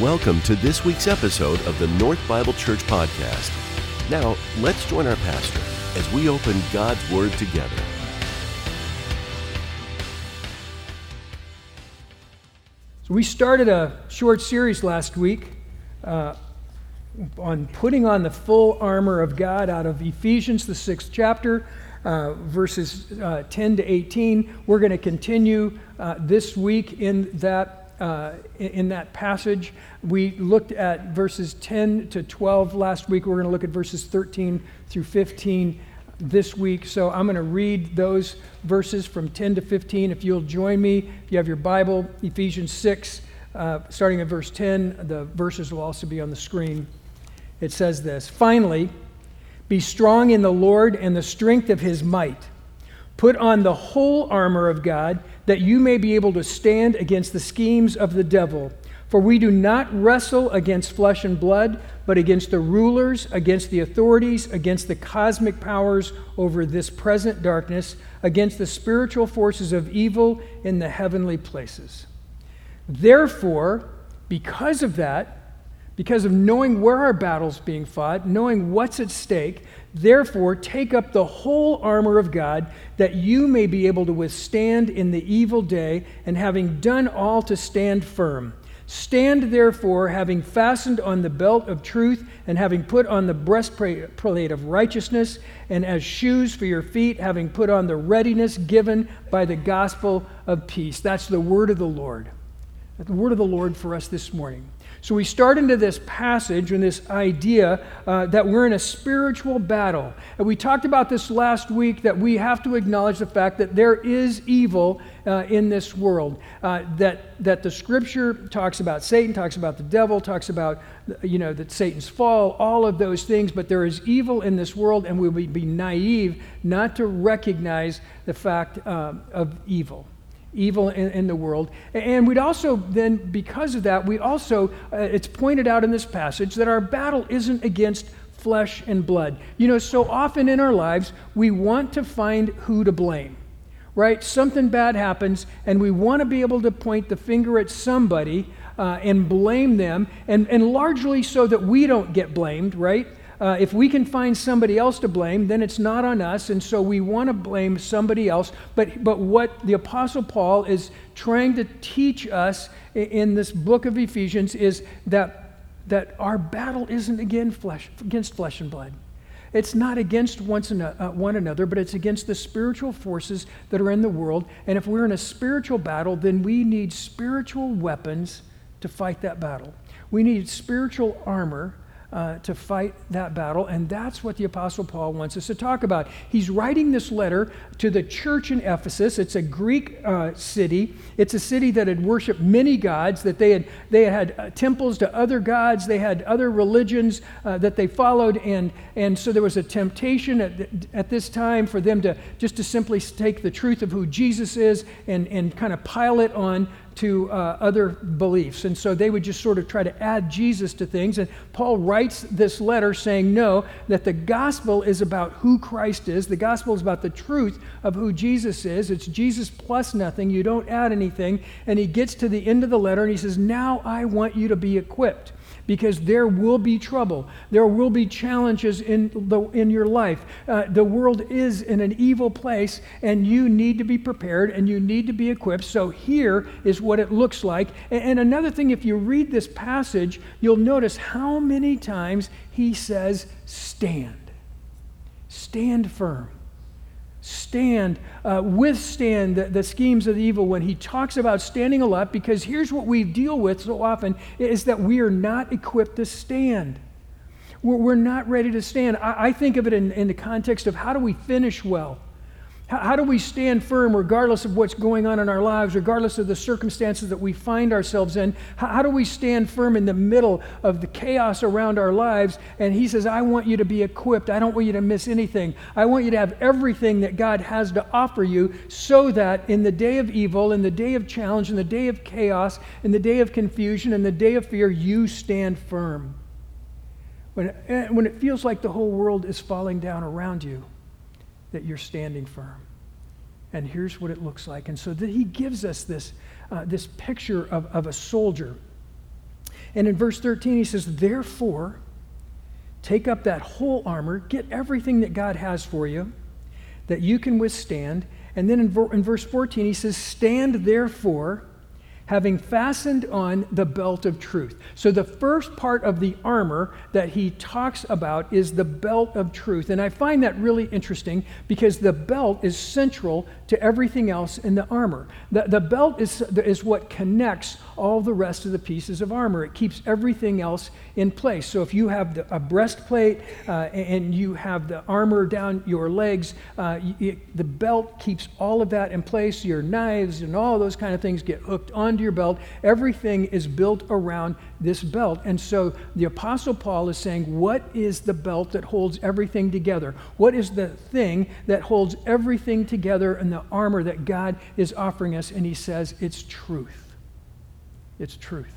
Welcome to this week's episode of the North Bible Church Podcast. Now, let's join our pastor as we open God's Word together. So, we started a short series last week uh, on putting on the full armor of God out of Ephesians, the sixth chapter. Uh, verses uh, 10 to 18. We're going to continue uh, this week in that uh, in that passage. We looked at verses 10 to 12 last week. We're going to look at verses 13 through 15 this week. So I'm going to read those verses from 10 to 15. If you'll join me, if you have your Bible, Ephesians 6, uh, starting at verse 10, the verses will also be on the screen. It says this Finally, be strong in the Lord and the strength of his might. Put on the whole armor of God that you may be able to stand against the schemes of the devil. For we do not wrestle against flesh and blood, but against the rulers, against the authorities, against the cosmic powers over this present darkness, against the spiritual forces of evil in the heavenly places. Therefore, because of that, because of knowing where our battle's being fought, knowing what's at stake, Therefore, take up the whole armor of God, that you may be able to withstand in the evil day, and having done all to stand firm. Stand therefore, having fastened on the belt of truth, and having put on the breastplate of righteousness, and as shoes for your feet, having put on the readiness given by the gospel of peace. That's the word of the Lord. The word of the Lord for us this morning. So we start into this passage and this idea uh, that we're in a spiritual battle. And we talked about this last week that we have to acknowledge the fact that there is evil uh, in this world. Uh, that, that the scripture talks about Satan, talks about the devil, talks about, you know, that Satan's fall, all of those things. But there is evil in this world, and we would be naive not to recognize the fact um, of evil evil in, in, the world. And we'd also then, because of that, we also, uh, it's pointed out in this passage that our battle isn't against flesh and blood. You know, so often in our lives, we want to find who to blame, right? Something bad happens, and we want to be able to point the finger at somebody uh, and blame them, and, and largely so that we don't get blamed, right? Uh, if we can find somebody else to blame, then it's not on us, and so we want to blame somebody else. But, but what the Apostle Paul is trying to teach us in this book of Ephesians is that, that our battle isn't again flesh, against flesh and blood. It's not against uh, one another, but it's against the spiritual forces that are in the world. And if we're in a spiritual battle, then we need spiritual weapons to fight that battle. We need spiritual armor uh, to fight that battle. And that's what the Apostle Paul wants us to talk about. He's writing this letter to the church in Ephesus. It's a Greek uh, city. It's a city that had worshiped many gods, that they had, they had uh, temples to other gods, they had other religions uh, that they followed. And, and so there was a temptation at, at this time for them to just to simply take the truth of who Jesus is and, and kind of pile it on to uh, other beliefs. And so they would just sort of try to add Jesus to things. And Paul writes this letter saying, no, that the gospel is about who Christ is. The gospel is about the truth of who Jesus is. It's Jesus plus nothing. You don't add anything. And he gets to the end of the letter and he says, now I want you to be equipped because there will be trouble. There will be challenges in, the, in your life. Uh, the world is in an evil place, and you need to be prepared and you need to be equipped. So, here is what it looks like. And, and another thing, if you read this passage, you'll notice how many times he says, Stand. Stand firm stand, uh, withstand the, the, schemes of the evil when he talks about standing aloft, because here's what we deal with so often is that we are not equipped to stand. We're, we're not ready to stand. I, I think of it in, in the context of how do we finish well? How, how do we stand firm regardless of what's going on in our lives, regardless of the circumstances that we find ourselves in? How, how do we stand firm in the middle of the chaos around our lives? And He says, I want you to be equipped. I don't want you to miss anything. I want you to have everything that God has to offer you so that in the day of evil, in the day of challenge, in the day of chaos, in the day of confusion, in the day of fear, you stand firm. When, eh, when it feels like the whole world is falling down around you that you're standing firm. And here's what it looks like. And so that he gives us this, uh, this picture of, of a soldier. And in verse 13, he says, Therefore, take up that whole armor, get everything that God has for you, that you can withstand. And then in, in verse 14, he says, Stand therefore having fastened on the belt of truth. So, the first part of the armor that he talks about is the belt of truth. And I find that really interesting because the belt is central to everything else in the armor. The, the belt is, is what connects all the rest of the pieces of armor, it keeps everything else in place. So, if you have the, a breastplate uh, and you have the armor down your legs, uh, it, the belt keeps all of that in place. Your knives and all those kind of things get hooked onto your belt. Everything is built around this belt. And so the Apostle Paul is saying, What is the belt that holds everything together? What is the thing that holds everything together and the armor that God is offering us? And he says, It's truth. It's truth.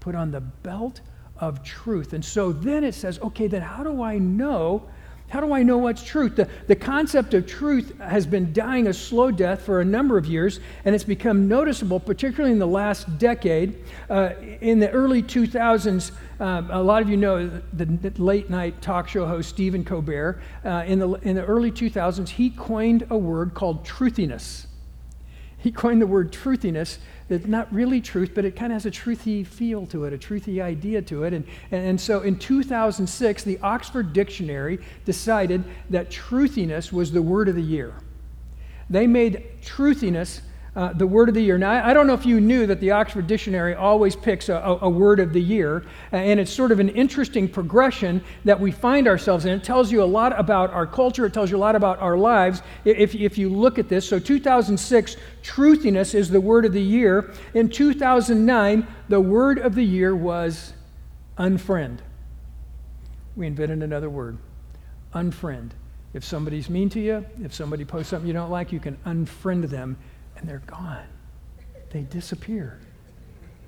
Put on the belt of truth. And so then it says, Okay, then how do I know? How do I know what's truth? The, the concept of truth has been dying a slow death for a number of years, and it's become noticeable, particularly in the last decade. Uh, in the early 2000s, um, a lot of you know the, the, late night talk show host Stephen Colbert. Uh, in, the, in the early 2000s, he coined a word called truthiness. He coined the word truthiness it's not really truth, but it kind of has a truthy feel to it, a truthy idea to it. And, and, and, so in 2006, the Oxford Dictionary decided that truthiness was the word of the year. They made truthiness uh, the word of the year. Now, I don't know if you knew that the Oxford Dictionary always picks a, a, a, word of the year, and it's sort of an interesting progression that we find ourselves in. It tells you a lot about our culture, it tells you a lot about our lives if, if you look at this. So, 2006, truthiness is the word of the year. In 2009, the word of the year was unfriend. We invented another word unfriend. If somebody's mean to you, if somebody posts something you don't like, you can unfriend them and they're gone. They disappear.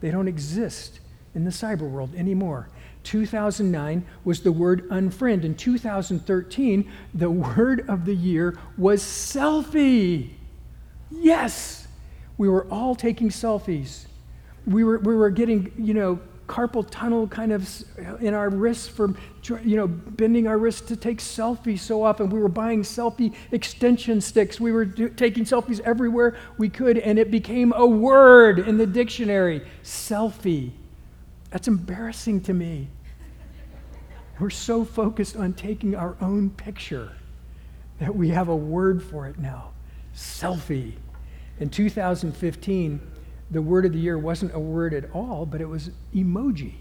They don't exist in the cyber world anymore. 2009 was the word unfriend. In 2013, the word of the year was selfie. Yes, we were all taking selfies. We were, we were getting, you know, carpal tunnel kind of in our wrists from you know bending our wrists to take selfies so often. We were buying selfie extension sticks. We were do, taking selfies everywhere we could and it became a word in the dictionary selfie. That's embarrassing to me. We're so focused on taking our own picture that we have a word for it now selfie. In 2015 the word of the year wasn't a word at all, but it was emoji.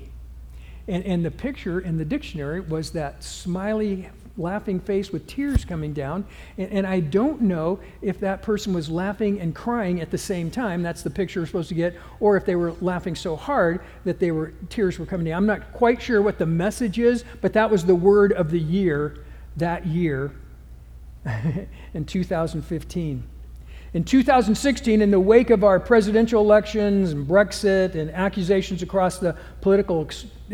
And, and the picture in the dictionary was that smiley, laughing face with tears coming down. And, and, I don't know if that person was laughing and crying at the same time. That's the picture we're supposed to get. Or if they were laughing so hard that they were, tears were coming down. I'm not quite sure what the message is, but that was the word of the year that year in 2015. In 2016, in the wake of our presidential elections and Brexit and accusations across the political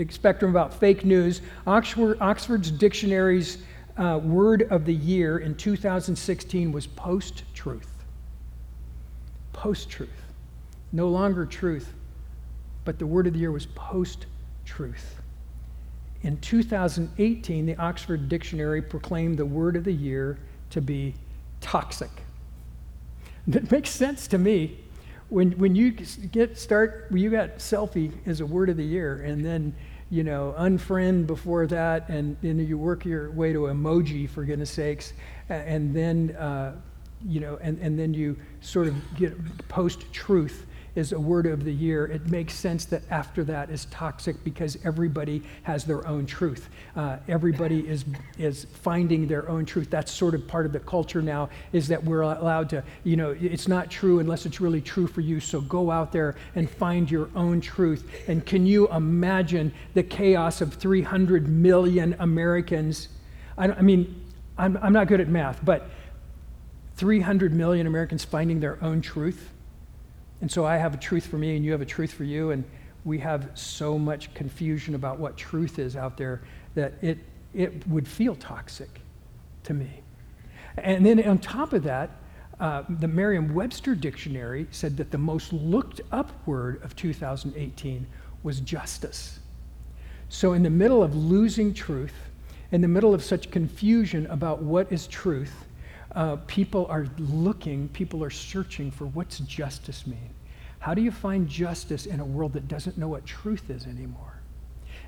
spectrum about fake news, Oxford, Oxford's dictionary's uh, word of the year in 2016 was post truth. Post truth. No longer truth, but the word of the year was post truth. In 2018, the Oxford Dictionary proclaimed the word of the year to be toxic. It makes sense to me. When, when you get start, you got selfie as a word of the year, and then, you know, unfriend before that, and then you work your way to emoji, for goodness sakes, and then, uh, you know, and, and then you sort of get post truth is a word of the year, it makes sense that after that is toxic because everybody has their own truth. Uh, everybody is, is finding their own truth. That's sort of part of the culture now, is that we're allowed to, you know, it's not true unless it's really true for you. So go out there and find your own truth. And can you imagine the chaos of 300 million Americans? I, I mean, I'm, I'm not good at math, but 300 million Americans finding their own truth and so I have a truth for me, and you have a truth for you, and we have so much confusion about what truth is out there that it, it would feel toxic to me. And then on top of that, uh, the Merriam Webster Dictionary said that the most looked up word of 2018 was justice. So, in the middle of losing truth, in the middle of such confusion about what is truth, uh, people are looking, people are searching for what's justice mean? How do you find justice in a world that doesn't know what truth is anymore?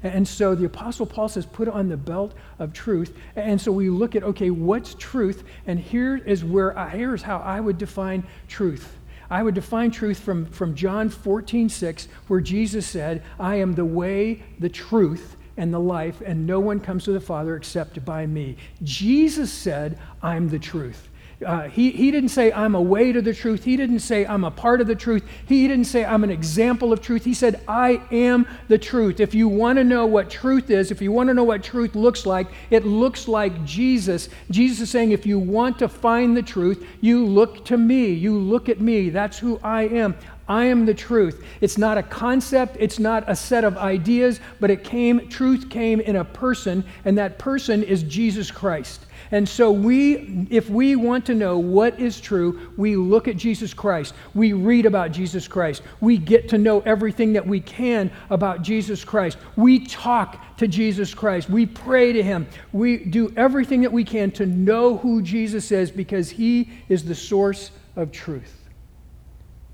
And so the Apostle Paul says, put on the belt of truth. And so we look at, okay, what's truth? And here is where, I, here's how I would define truth. I would define truth from, from John 14, 6, where Jesus said, I am the way, the truth, and the life, and no one comes to the Father except by me. Jesus said, I'm the truth. Uh, he, he didn't say, I'm a way to the truth. He didn't say, I'm a part of the truth. He didn't say, I'm an example of truth. He said, I am the truth. If you want to know what truth is, if you want to know what truth looks like, it looks like Jesus. Jesus is saying, if you want to find the truth, you look to me. You look at me. That's who I am. I am the truth. It's not a concept, it's not a set of ideas, but it came, truth came in a person, and that person is Jesus Christ. And so we if we want to know what is true, we look at Jesus Christ. We read about Jesus Christ. We get to know everything that we can about Jesus Christ. We talk to Jesus Christ. We pray to him. We do everything that we can to know who Jesus is because he is the source of truth.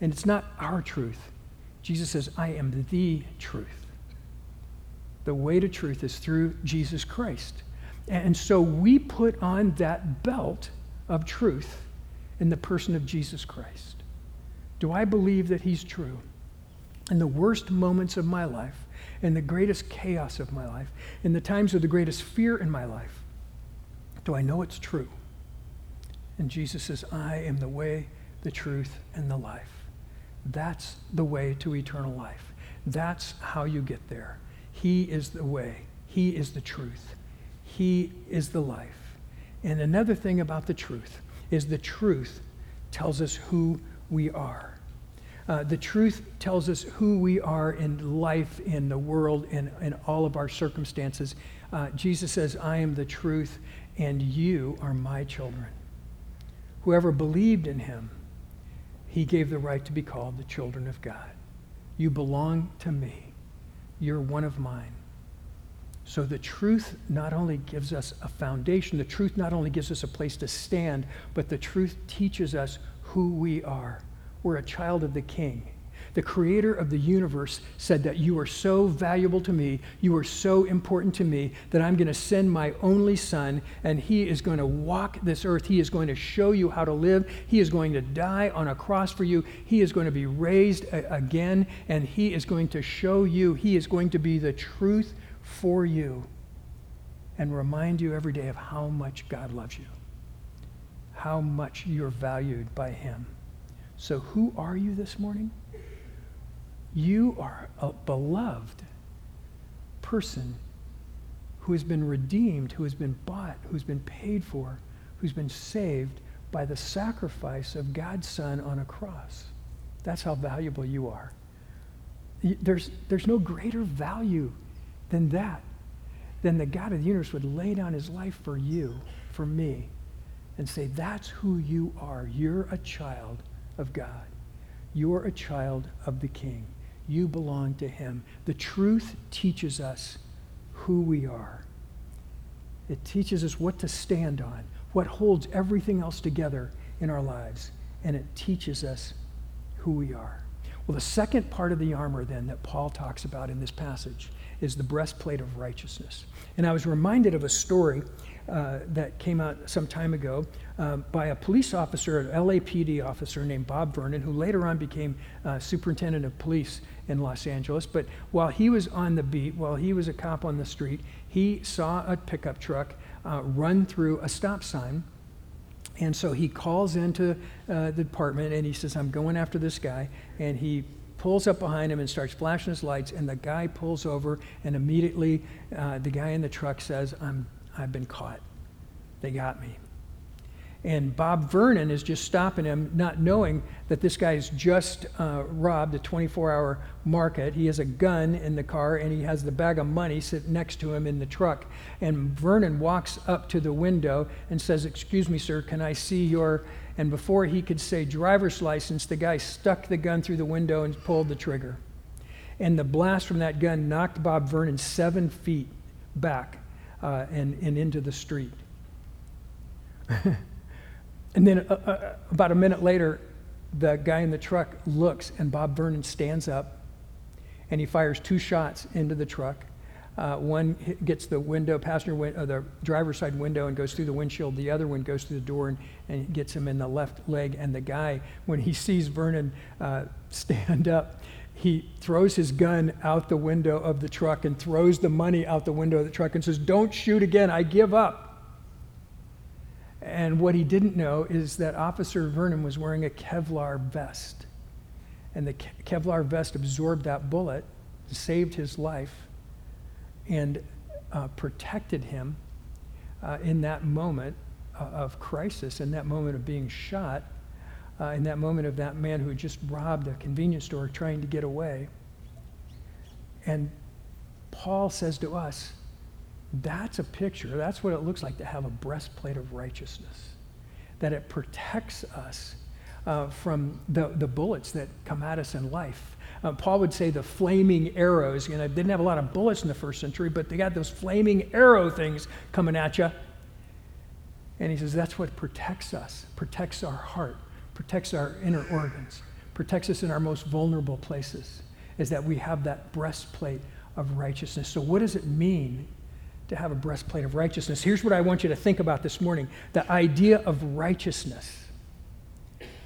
And it's not our truth. Jesus says, I am the truth. The way to truth is through Jesus Christ. And so we put on that belt of truth in the person of Jesus Christ. Do I believe that he's true? In the worst moments of my life, in the greatest chaos of my life, in the times of the greatest fear in my life, do I know it's true? And Jesus says, I am the way, the truth, and the life. That's the way to eternal life. That's how you get there. He is the way, He is the truth. He is the life. And another thing about the truth is the truth tells us who we are. Uh, the truth tells us who we are in life, in the world, in, in all of our circumstances. Uh, Jesus says, I am the truth, and you are my children. Whoever believed in him, he gave the right to be called the children of God. You belong to me. You're one of mine. So the truth not only gives us a foundation, the truth not only gives us a place to stand, but the truth teaches us who we are. We're a child of the King. The creator of the universe said that you are so valuable to me, you are so important to me, that I'm going to send my only son, and he is going to walk this earth. He is going to show you how to live. He is going to die on a cross for you. He is going to be raised again, and he is going to show you. He is going to be the truth for you and remind you every day of how much God loves you, how much you're valued by Him. So, who are you this morning? You are a beloved person who has been redeemed, who has been bought, who's been paid for, who's been saved by the sacrifice of God's Son on a cross. That's how valuable you are. There's, there's no greater value than that, than the God of the universe would lay down his life for you, for me, and say, That's who you are. You're a child of God. You're a child of the King. You belong to him. The truth teaches us who we are. It teaches us what to stand on, what holds everything else together in our lives, and it teaches us who we are. Well, the second part of the armor, then, that Paul talks about in this passage is the breastplate of righteousness. And I was reminded of a story uh, that came out some time ago uh, by a police officer, an LAPD officer named Bob Vernon, who later on became uh, superintendent of police in Los Angeles. But while he was on the beat, while he was a cop on the street, he saw a pickup truck uh, run through a stop sign. And so he calls into uh, the department and he says, I'm going after this guy. And he pulls up behind him and starts flashing his lights, and the guy pulls over, and immediately uh, the guy in the truck says, I'm, I've been caught. They got me. And Bob Vernon is just stopping him, not knowing that this guy's just uh, robbed a 24 hour market. He has a gun in the car and he has the bag of money sitting next to him in the truck. And Vernon walks up to the window and says, Excuse me, sir, can I see your and before he could say driver's license, the guy stuck the gun through the window and pulled the trigger. And the blast from that gun knocked Bob Vernon seven feet back uh, and, and into the street. and then uh, uh, about a minute later, the guy in the truck looks, and Bob Vernon stands up and he fires two shots into the truck. Uh, one gets the window, passenger win- uh, the driver's side window, and goes through the windshield. The other one goes through the door and, and gets him in the left leg. And the guy, when he sees Vernon uh, stand up, he throws his gun out the window of the truck and throws the money out the window of the truck and says, Don't shoot again, I give up. And what he didn't know is that Officer Vernon was wearing a Kevlar vest. And the Kevlar vest absorbed that bullet, saved his life, and uh, protected him uh, in that moment uh, of crisis, in that moment of being shot, uh, in that moment of that man who had just robbed a convenience store trying to get away. And Paul says to us, that's a picture. That's what it looks like to have a breastplate of righteousness, that it protects us uh, from the, the bullets that come at us in life. Uh, Paul would say the flaming arrows. You know, they didn't have a lot of bullets in the first century, but they got those flaming arrow things coming at you. And he says that's what protects us, protects our heart, protects our inner organs, protects us in our most vulnerable places, is that we have that breastplate of righteousness. So, what does it mean to have a breastplate of righteousness? Here's what I want you to think about this morning the idea of righteousness,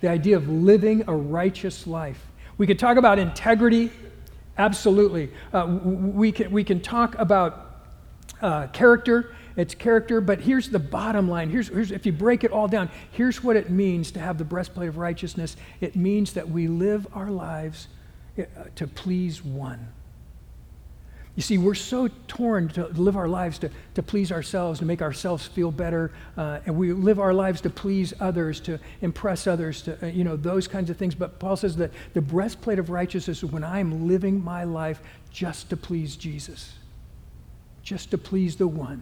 the idea of living a righteous life. We could talk about integrity, absolutely. Uh, we, can, we can talk about uh, character, it's character, but here's the bottom line. Here's, here's, if you break it all down, here's what it means to have the breastplate of righteousness it means that we live our lives uh, to please one. You see, we're so torn to live our lives to, to please ourselves, to make ourselves feel better, uh, and we live our lives to please others, to impress others, to, uh, you know, those kinds of things. But Paul says that the breastplate of righteousness is when I'm living my life just to please Jesus, just to please the one.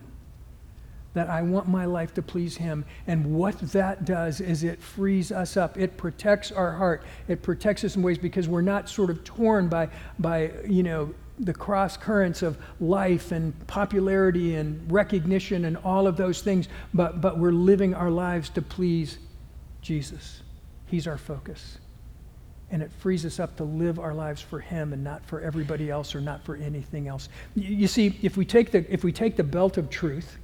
That I want my life to please Him. And what that does is it frees us up. It protects our heart. It protects us in ways because we're not sort of torn by, by you know, the cross currents of life and popularity and recognition and all of those things, but, but we're living our lives to please Jesus. He's our focus. And it frees us up to live our lives for Him and not for everybody else or not for anything else. You, you see, if we, take the, if we take the belt of truth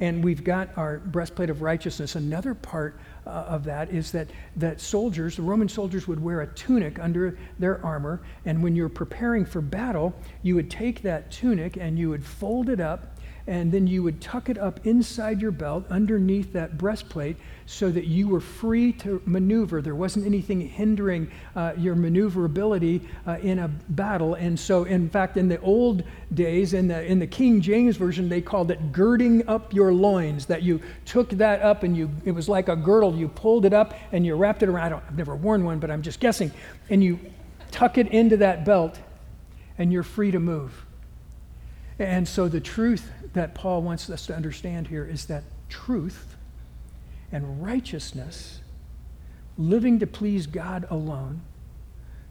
and we've got our breastplate of righteousness, another part uh, of that is that, that soldiers, the Roman soldiers, would wear a tunic under their armor. And when you're preparing for battle, you would take that tunic and you would fold it up and then you would tuck it up inside your belt underneath that breastplate so that you were free to maneuver. There wasn't anything hindering uh, your maneuverability uh, in a battle. And so, in fact, in the old days, in the, in the King James Version, they called it girding up your loins, that you took that up and you, it was like a girdle. You pulled it up and you wrapped it around. I have never worn one, but I'm just guessing. And you tuck it into that belt and you're free to move. And so the truth that Paul wants us to understand here is that truth and righteousness, living to please God alone,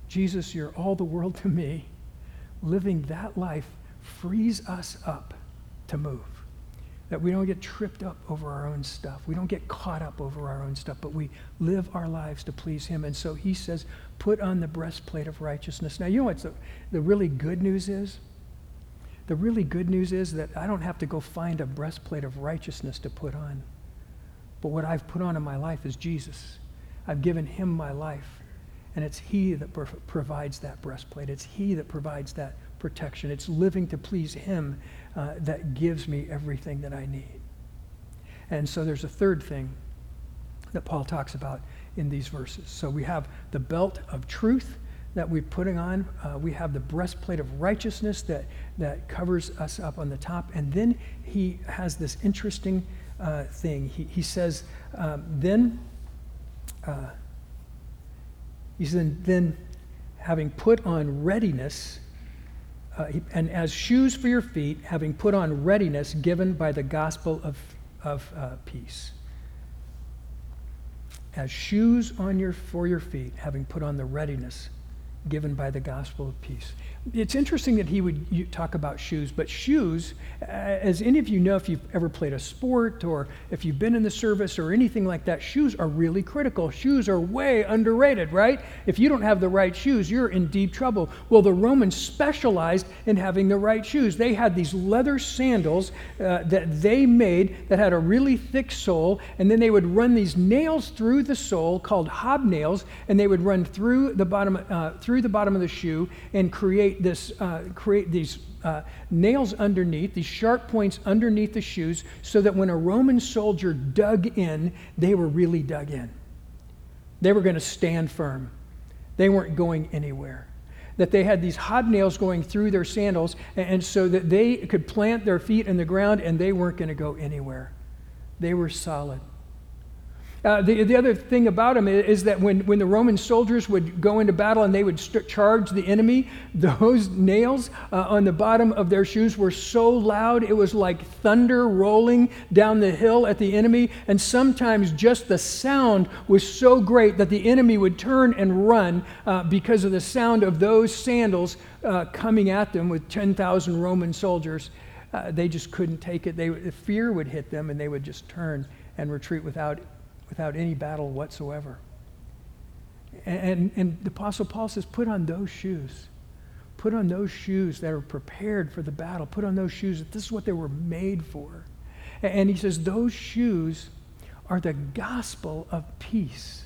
Jesus, you're all the world to me, living that life frees us up to move. That we don't get tripped up over our own stuff. We don't get caught up over our own stuff, but we live our lives to please Him. And so He says, put on the breastplate of righteousness. Now, you know what the, the really good news is? The really good news is that I don't have to go find a breastplate of righteousness to put on. But what I've put on in my life is Jesus. I've given him my life. And it's he that provides that breastplate. It's he that provides that protection. It's living to please him uh, that gives me everything that I need. And so there's a third thing that Paul talks about in these verses. So we have the belt of truth that we're putting on. Uh, we have the breastplate of righteousness that, that covers us up on the top. And then he has this interesting uh, thing. He, he says, um, then, uh, he said, then having put on readiness, uh, and as shoes for your feet, having put on readiness given by the gospel of, of uh, peace. As shoes on your, for your feet, having put on the readiness given by the gospel of peace. It's interesting that he would talk about shoes, but shoes, as any of you know, if you've ever played a sport or if you've been in the service or anything like that, shoes are really critical. Shoes are way underrated, right? If you don't have the right shoes, you're in deep trouble. Well, the Romans specialized in having the right shoes. They had these leather sandals uh, that they made that had a really thick sole, and then they would run these nails through the sole called hobnails, and they would run through the bottom, uh, through the bottom of the shoe and create create this, uh, create these uh, nails underneath, these sharp points underneath the shoes, so that when a Roman soldier dug in, they were really dug in. They were going to stand firm. They weren't going anywhere. That they had these hobnails going through their sandals, and, and so that they could plant their feet in the ground and they weren't going to go anywhere. They were solid. Uh, the, the other thing about them is that when, when the Roman soldiers would go into battle and they would st- charge the enemy, those nails uh, on the bottom of their shoes were so loud it was like thunder rolling down the hill at the enemy. And sometimes just the sound was so great that the enemy would turn and run uh, because of the sound of those sandals uh, coming at them with 10,000 Roman soldiers. Uh, they just couldn't take it. They, fear would hit them and they would just turn and retreat without without any battle whatsoever. And, and the Apostle Paul says, put on those shoes. Put on those shoes that are prepared for the battle. Put on those shoes that this is what they were made for. And he says, those shoes are the gospel of peace.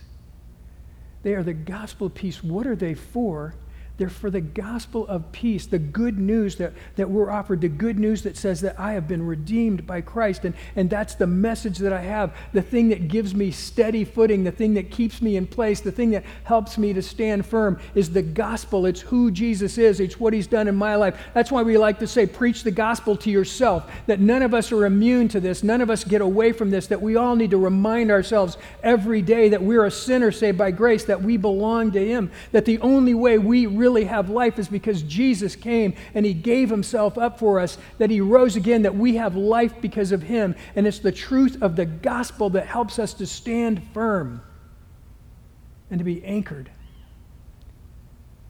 They are the gospel of peace. What are they for? They're for the gospel of peace, the good news that, that we're offered, the good news that says that I have been redeemed by Christ. And, and that's the message that I have, the thing that gives me steady footing, the thing that keeps me in place, the thing that helps me to stand firm is the gospel. It's who Jesus is, it's what he's done in my life. That's why we like to say, preach the gospel to yourself, that none of us are immune to this, none of us get away from this, that we all need to remind ourselves every day that we're a sinner saved by grace, that we belong to him, that the only way we really really have life is because Jesus came and he gave himself up for us, that he rose again, that we have life because of him. And it's the truth of the gospel that helps us to stand firm and to be anchored.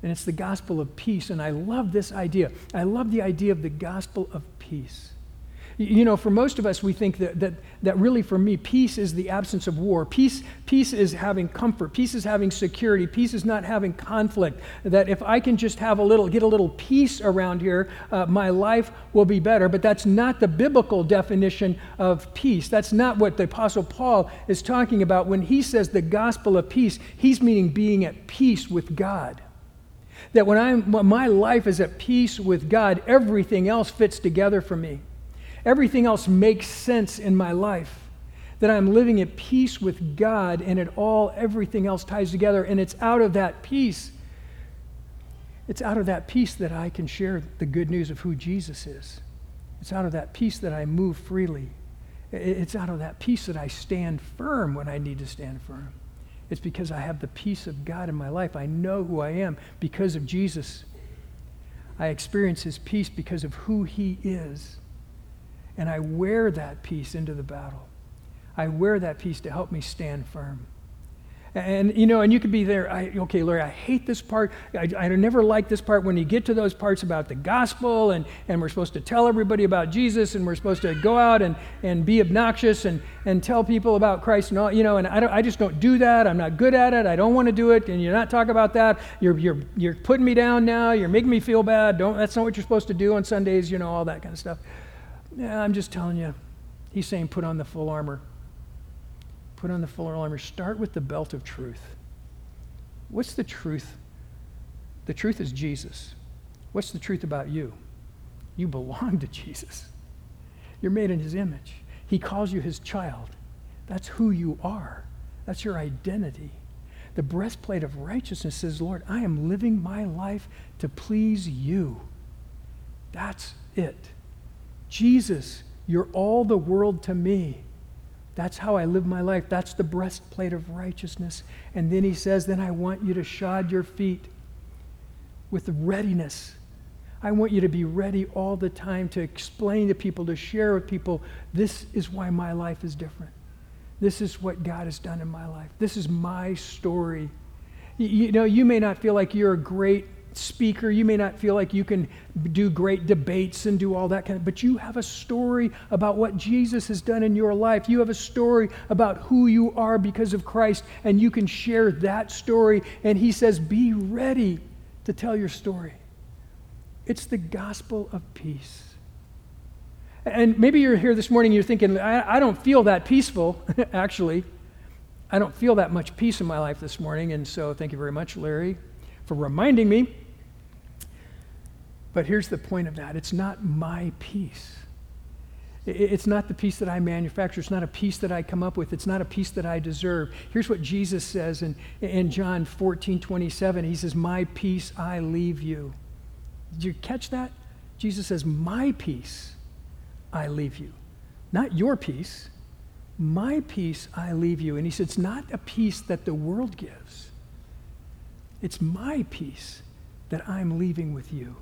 And it's the gospel of peace. And I love this idea. I love the idea of the gospel of peace. You know, for most of us, we think that, that, that really for me, peace is the absence of war. Peace, peace is having comfort. Peace is having security. Peace is not having conflict. That if I can just have a little, get a little peace around here, uh, my life will be better. But that's not the biblical definition of peace. That's not what the Apostle Paul is talking about. When he says the gospel of peace, he's meaning being at peace with God. That when, I'm, when my life is at peace with God, everything else fits together for me. Everything else makes sense in my life. That I'm living at peace with God and it all, everything else ties together. And it's out of that peace, it's out of that peace that I can share the good news of who Jesus is. It's out of that peace that I move freely. It's out of that peace that I stand firm when I need to stand firm. It's because I have the peace of God in my life. I know who I am because of Jesus. I experience his peace because of who he is. And I wear that peace into the battle. I wear that peace to help me stand firm. And, you know, and you could be there, I, okay, Larry, I hate this part. I, I never like this part when you get to those parts about the gospel and, and we're supposed to tell everybody about Jesus and we're supposed to go out and, and be obnoxious and, and tell people about Christ and all, you know, and I, don't, I just don't do that. I'm not good at it. I don't want to do it. And you're not talking about that. You're, you're, you're putting me down now. You're making me feel bad. Don't, that's not what you're supposed to do on Sundays, you know, all that kind of stuff. Yeah, I'm just telling you. He's saying put on the full armor. Put on the full armor. Start with the belt of truth. What's the truth? The truth is Jesus. What's the truth about you? You belong to Jesus. You're made in his image. He calls you his child. That's who you are. That's your identity. The breastplate of righteousness says, Lord, I am living my life to please you. That's it. Jesus, you're all the world to me. That's how I live my life. That's the breastplate of righteousness. And then he says, Then I want you to shod your feet with readiness. I want you to be ready all the time to explain to people, to share with people, this is why my life is different. This is what God has done in my life. This is my story. You, you know, you may not feel like you're a great speaker. You may not feel like you can do great debates and do all that kind of, but you have a story about what Jesus has done in your life. You have a story about who you are because of Christ, and you can share that story. And he says, Be ready to tell your story. It's the gospel of peace. And maybe you're here this morning, you're thinking, I, I don't feel that peaceful, actually. I don't feel that much peace in my life this morning. And so thank you very much, Larry, for reminding me. But here's the point of that it's not my peace. It's not the peace that I manufacture. It's not a peace that I come up with. It's not a peace that I deserve. Here's what Jesus says in, in John 14 27. He says, My peace I leave you. Did you catch that? Jesus says, My peace I leave you. Not your peace, my peace I leave you. And he says, It's not a peace that the world gives, it's my peace that I'm leaving with you.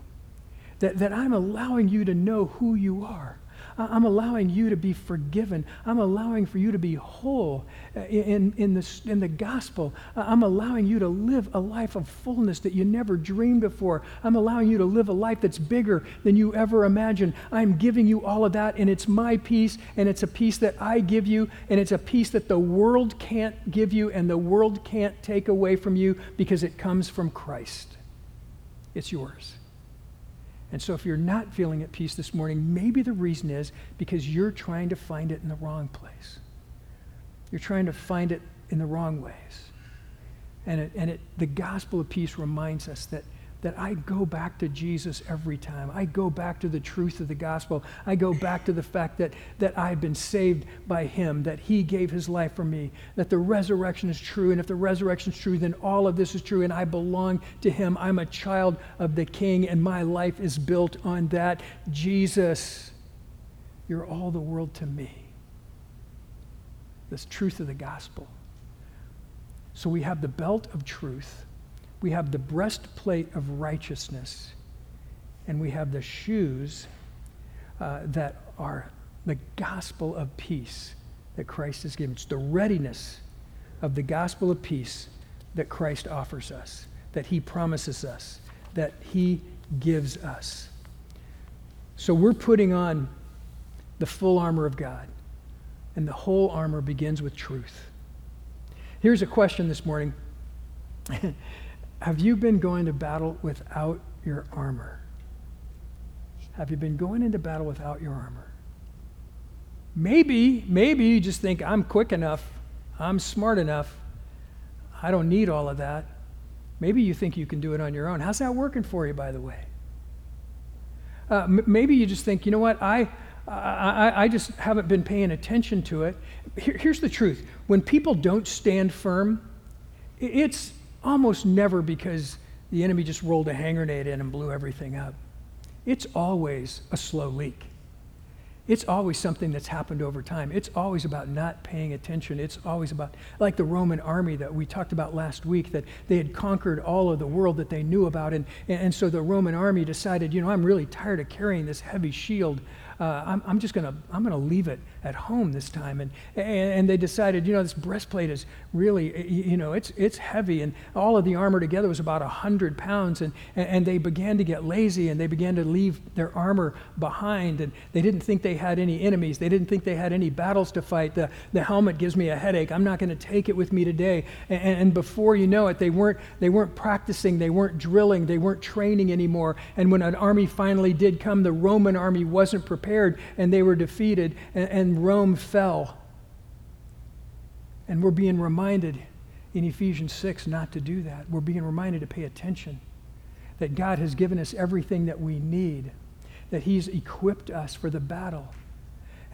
That, that I'm allowing you to know who you are. I'm allowing you to be forgiven. I'm allowing for you to be whole uh, in, in, the, in the gospel. I'm allowing you to live a life of fullness that you never dreamed before. I'm allowing you to live a life that's bigger than you ever imagined. I'm giving you all of that, and it's my peace, and it's a peace that I give you, and it's a peace that the world can't give you, and the world can't take away from you because it comes from Christ. It's yours. And so, if you're not feeling at peace this morning, maybe the reason is because you're trying to find it in the wrong place. You're trying to find it in the wrong ways. And, it, and it, the gospel of peace reminds us that that I go back to Jesus every time. I go back to the truth of the gospel. I go back to the fact that, that I've been saved by Him, that He gave His life for me, that the resurrection is true. And if the resurrection is true, then all of this is true, and I belong to Him. I'm a child of the King, and my life is built on that. Jesus, you're all the world to me. This truth of the gospel. So we have the belt of truth we have the breastplate of righteousness, and we have the shoes uh, that are the gospel of peace that Christ has given. It's the readiness of the gospel of peace that Christ offers us, that he promises us, that he gives us. So we're putting on the full armor of God, and the whole armor begins with truth. Here's a question this morning. Have you been going to battle without your armor? Have you been going into battle without your armor? Maybe, maybe you just think, I'm quick enough, I'm smart enough, I don't need all of that. Maybe you think you can do it on your own. How's that working for you, by the way? Uh, m- maybe you just think, you know what, I, I, I just haven't been paying attention to it. Here, here's the truth when people don't stand firm, it's, almost never because the enemy just rolled a hand grenade in and blew everything up. It's always a slow leak. It's always something that's happened over time. It's always about not paying attention. It's always about, like the Roman army that we talked about last week, that they had conquered all of the world that they knew about. And, and so the Roman army decided, you know, I'm really tired of carrying this heavy shield uh, I'm, I'm, just going to I'm going to leave it at home this time. And, and, and they decided, you know, this breastplate is really, you know, it's, it's heavy. And all of the armor together was about 100 pounds. And, and they began to get lazy and they began to leave their armor behind. And they didn't think they had any enemies. They didn't think they had any battles to fight. The, the helmet gives me a headache. I'm not going to take it with me today. And, and before you know it, they weren't, they weren't practicing. They weren't drilling. They weren't training anymore. And when an army finally did come, the Roman army wasn't prepared prepared and they were defeated, and, and Rome fell. And we're being reminded in Ephesians 6 not to do that. We're being reminded to pay attention that God has given us everything that we need, that He's equipped us for the battle.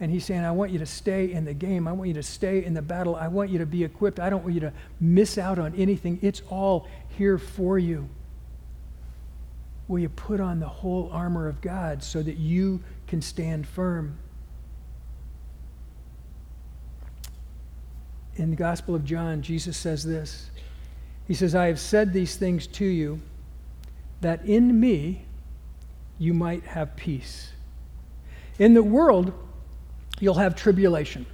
And He's saying, I want you to stay in the game. I want you to stay in the battle. I want you to be equipped. I don't want you to miss out on anything. It's all here for you. Will you put on the whole armor of God so that you can stand firm. In the Gospel of John, Jesus says this He says, I have said these things to you that in me you might have peace. In the world, you'll have tribulation.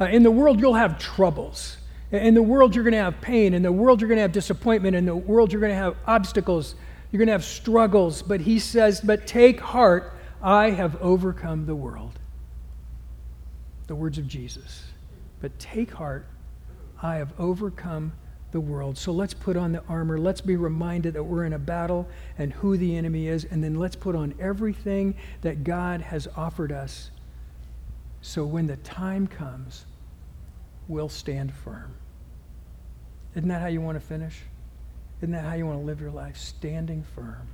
Uh, in the world, you'll have troubles. In the world, you're going to have pain. In the world, you're going to have disappointment. In the world, you're going to have obstacles You're going to have struggles, but he says, But take heart, I have overcome the world. The words of Jesus. But take heart, I have overcome the world. So let's put on the armor. Let's be reminded that we're in a battle and who the enemy is. And then let's put on everything that God has offered us. So when the time comes, we'll stand firm. Isn't that how you want to finish? Isn't that how you want to live your life? Standing firm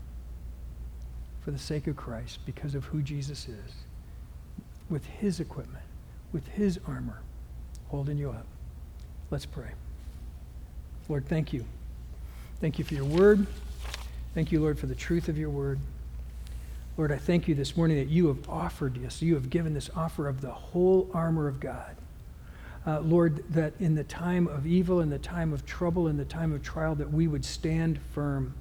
for the sake of Christ because of who Jesus is, with his equipment, with his armor, holding you up. Let's pray. Lord, thank you. Thank you for your word. Thank you, Lord, for the truth of your word. Lord, I thank you this morning that you have offered us, you have given this offer of the whole armor of God. Uh, Lord, that in the time of evil, in the time of trouble, in the time of trial, that we would stand firm.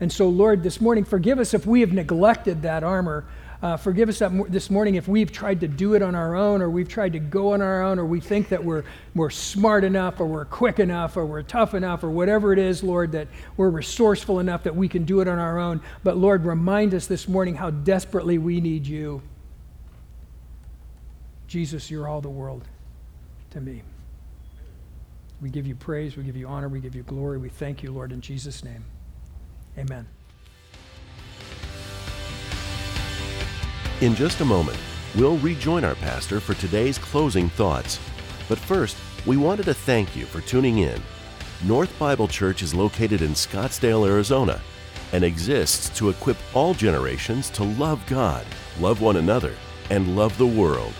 And so, Lord, this morning, forgive us if we have neglected that armor uh, forgive us this morning if we've tried to do it on our own, or we've tried to go on our own, or we think that we're, we're smart enough, or we're quick enough, or we're tough enough, or whatever it is, Lord, that we're resourceful enough that we can do it on our own. But Lord, remind us this morning how desperately we need you. Jesus, you're all the world to me. We give you praise, we give you honor, we give you glory. We thank you, Lord, in Jesus' name. Amen. In just a moment, we'll rejoin our pastor for today's closing thoughts. But first, we wanted to thank you for tuning in. North Bible Church is located in Scottsdale, Arizona, and exists to equip all generations to love God, love one another, and love the world.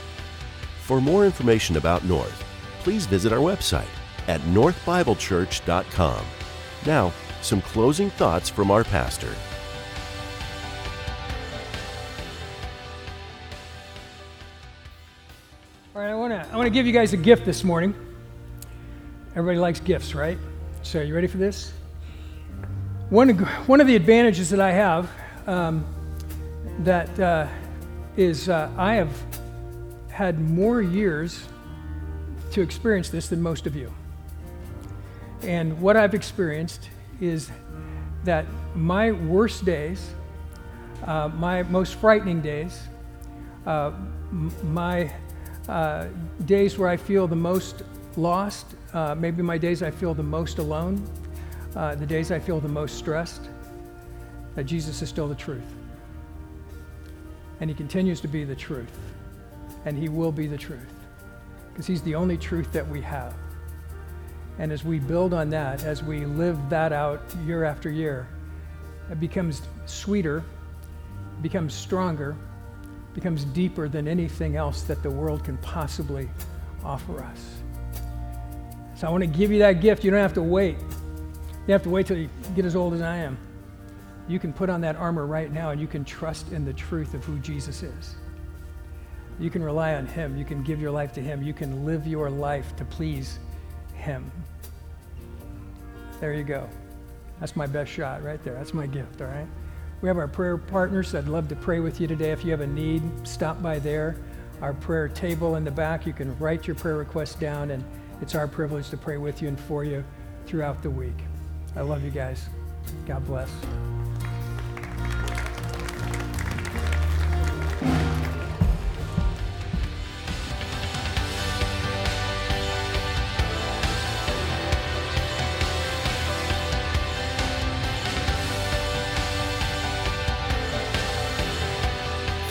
For more information about North, please visit our website at northbiblechurch.com. Now, some closing thoughts from our pastor. All right, I want to I want to give you guys a gift this morning. Everybody likes gifts, right? So, you ready for this? One one of the advantages that I have um, that uh, is uh, I have had more years to experience this than most of you. And what I've experienced is that my worst days, uh, my most frightening days, uh, my uh, days where I feel the most lost, uh, maybe my days I feel the most alone, uh, the days I feel the most stressed, that Jesus is still the truth. And He continues to be the truth. And He will be the truth. Because He's the only truth that we have. And as we build on that, as we live that out year after year, it becomes sweeter, becomes stronger, becomes deeper than anything else that the world can possibly offer us. So I want to give you that gift. You don't have to wait. You have to wait till you get as old as I am. You can put on that armor right now and you can trust in the truth of who Jesus is. You can rely on Him. You can give your life to Him. You can live your life to please Him. There you go. That's my best shot right there. That's my gift, all right? We have our prayer partners. I'd love to pray with you today. If you have a need, stop by there. Our prayer table in the back, you can write your prayer request down, and it's our privilege to pray with you and for you throughout the week. I love you guys. God bless.